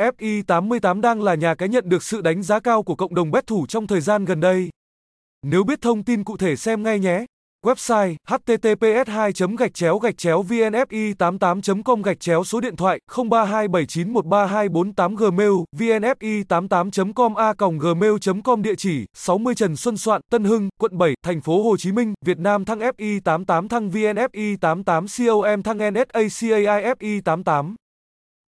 FI88 đang là nhà cái nhận được sự đánh giá cao của cộng đồng bet thủ trong thời gian gần đây. Nếu biết thông tin cụ thể xem ngay nhé. Website https 2 gạch chéo gạch chéo vnfi 88 com gạch chéo số điện thoại 0327913248 gmail vnfi 88 com a gmail com địa chỉ 60 Trần Xuân Soạn, Tân Hưng, quận 7 thành phố Hồ Chí Minh, Việt Nam thăng FI 88 thăng VNFI 88 COM thăng nsacaifi 88